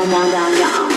讲讲讲讲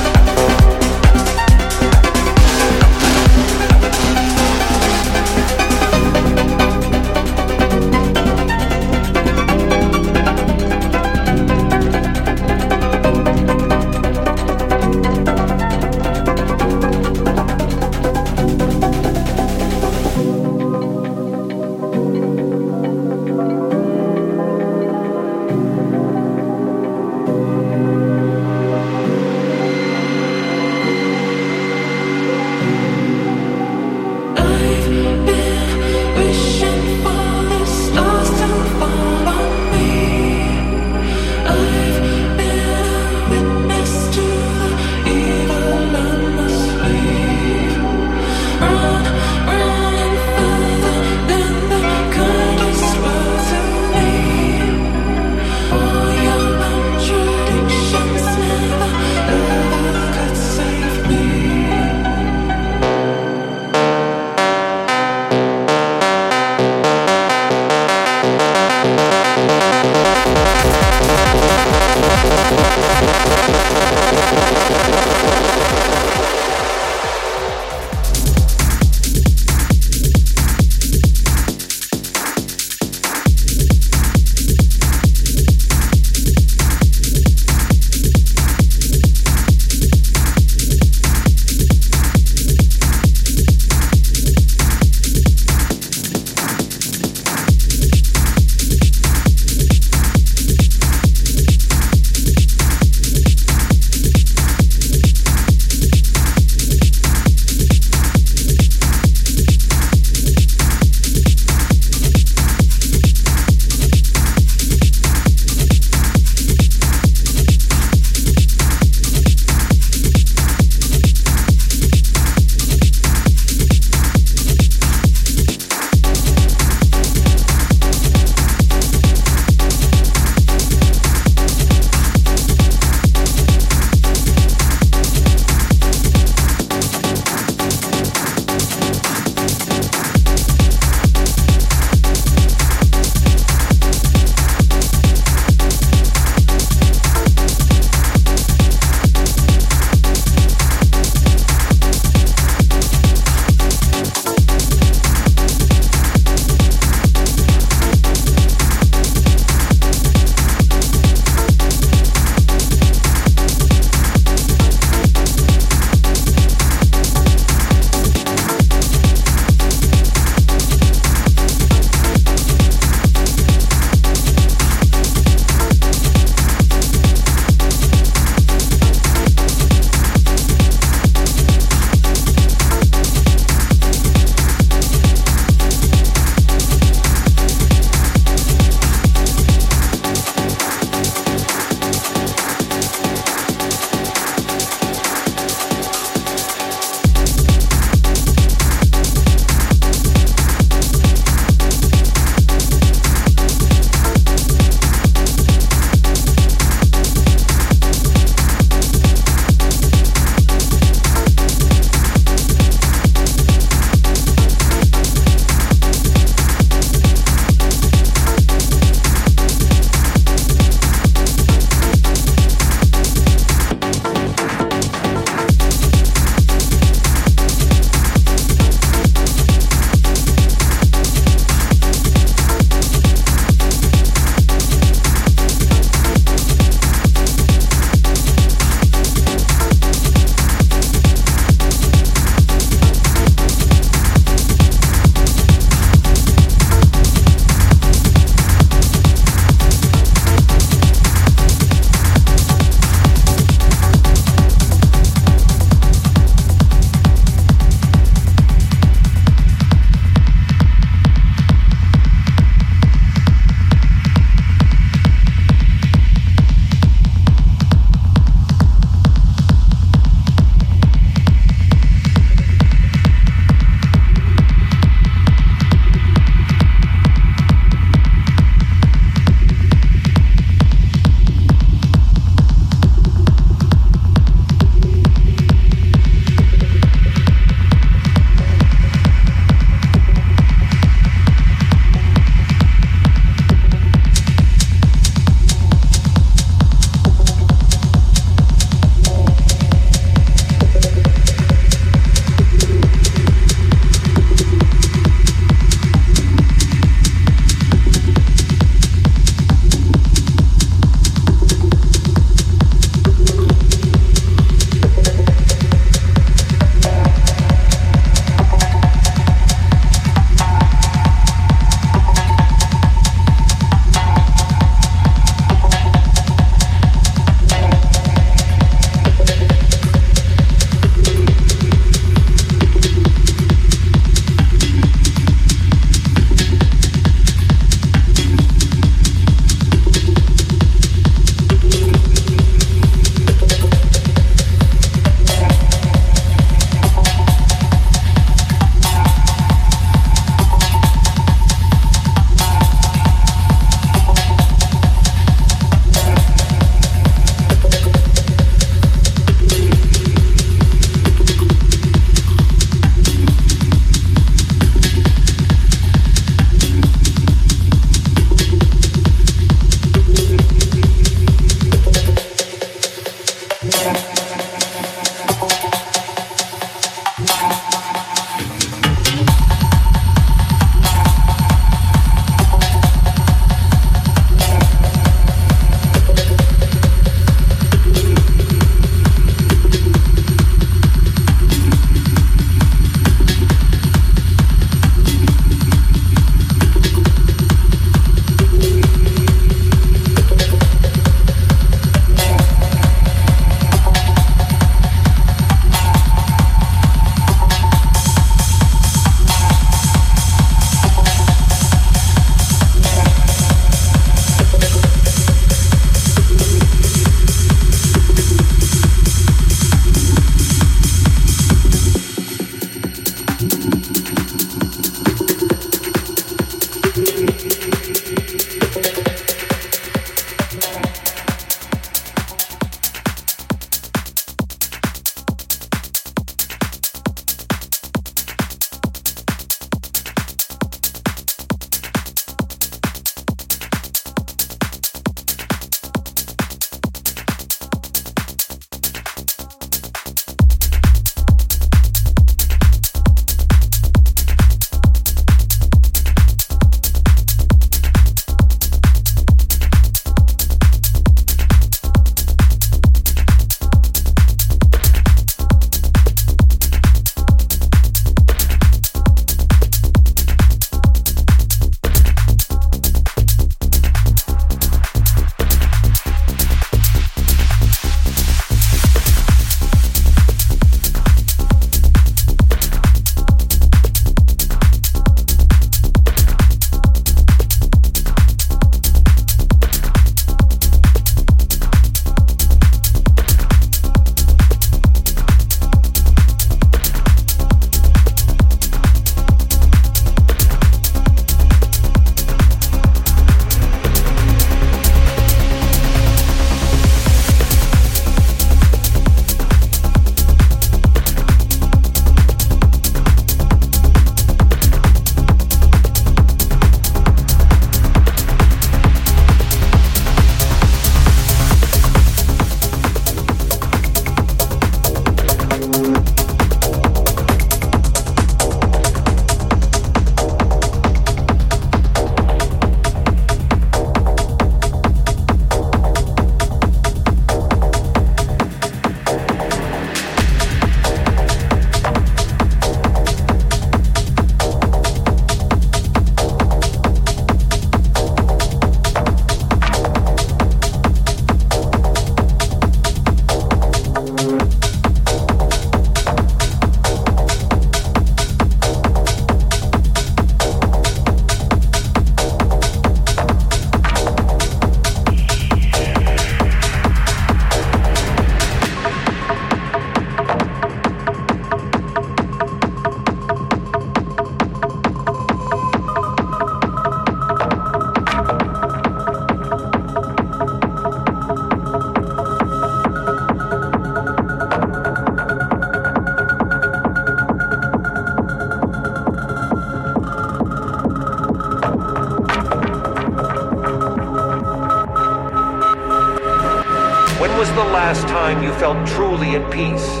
peace,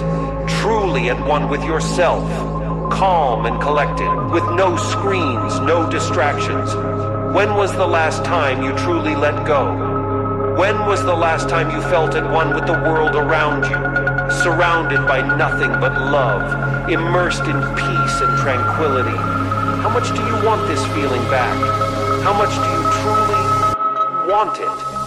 truly at one with yourself, calm and collected, with no screens, no distractions? When was the last time you truly let go? When was the last time you felt at one with the world around you, surrounded by nothing but love, immersed in peace and tranquility? How much do you want this feeling back? How much do you truly want it?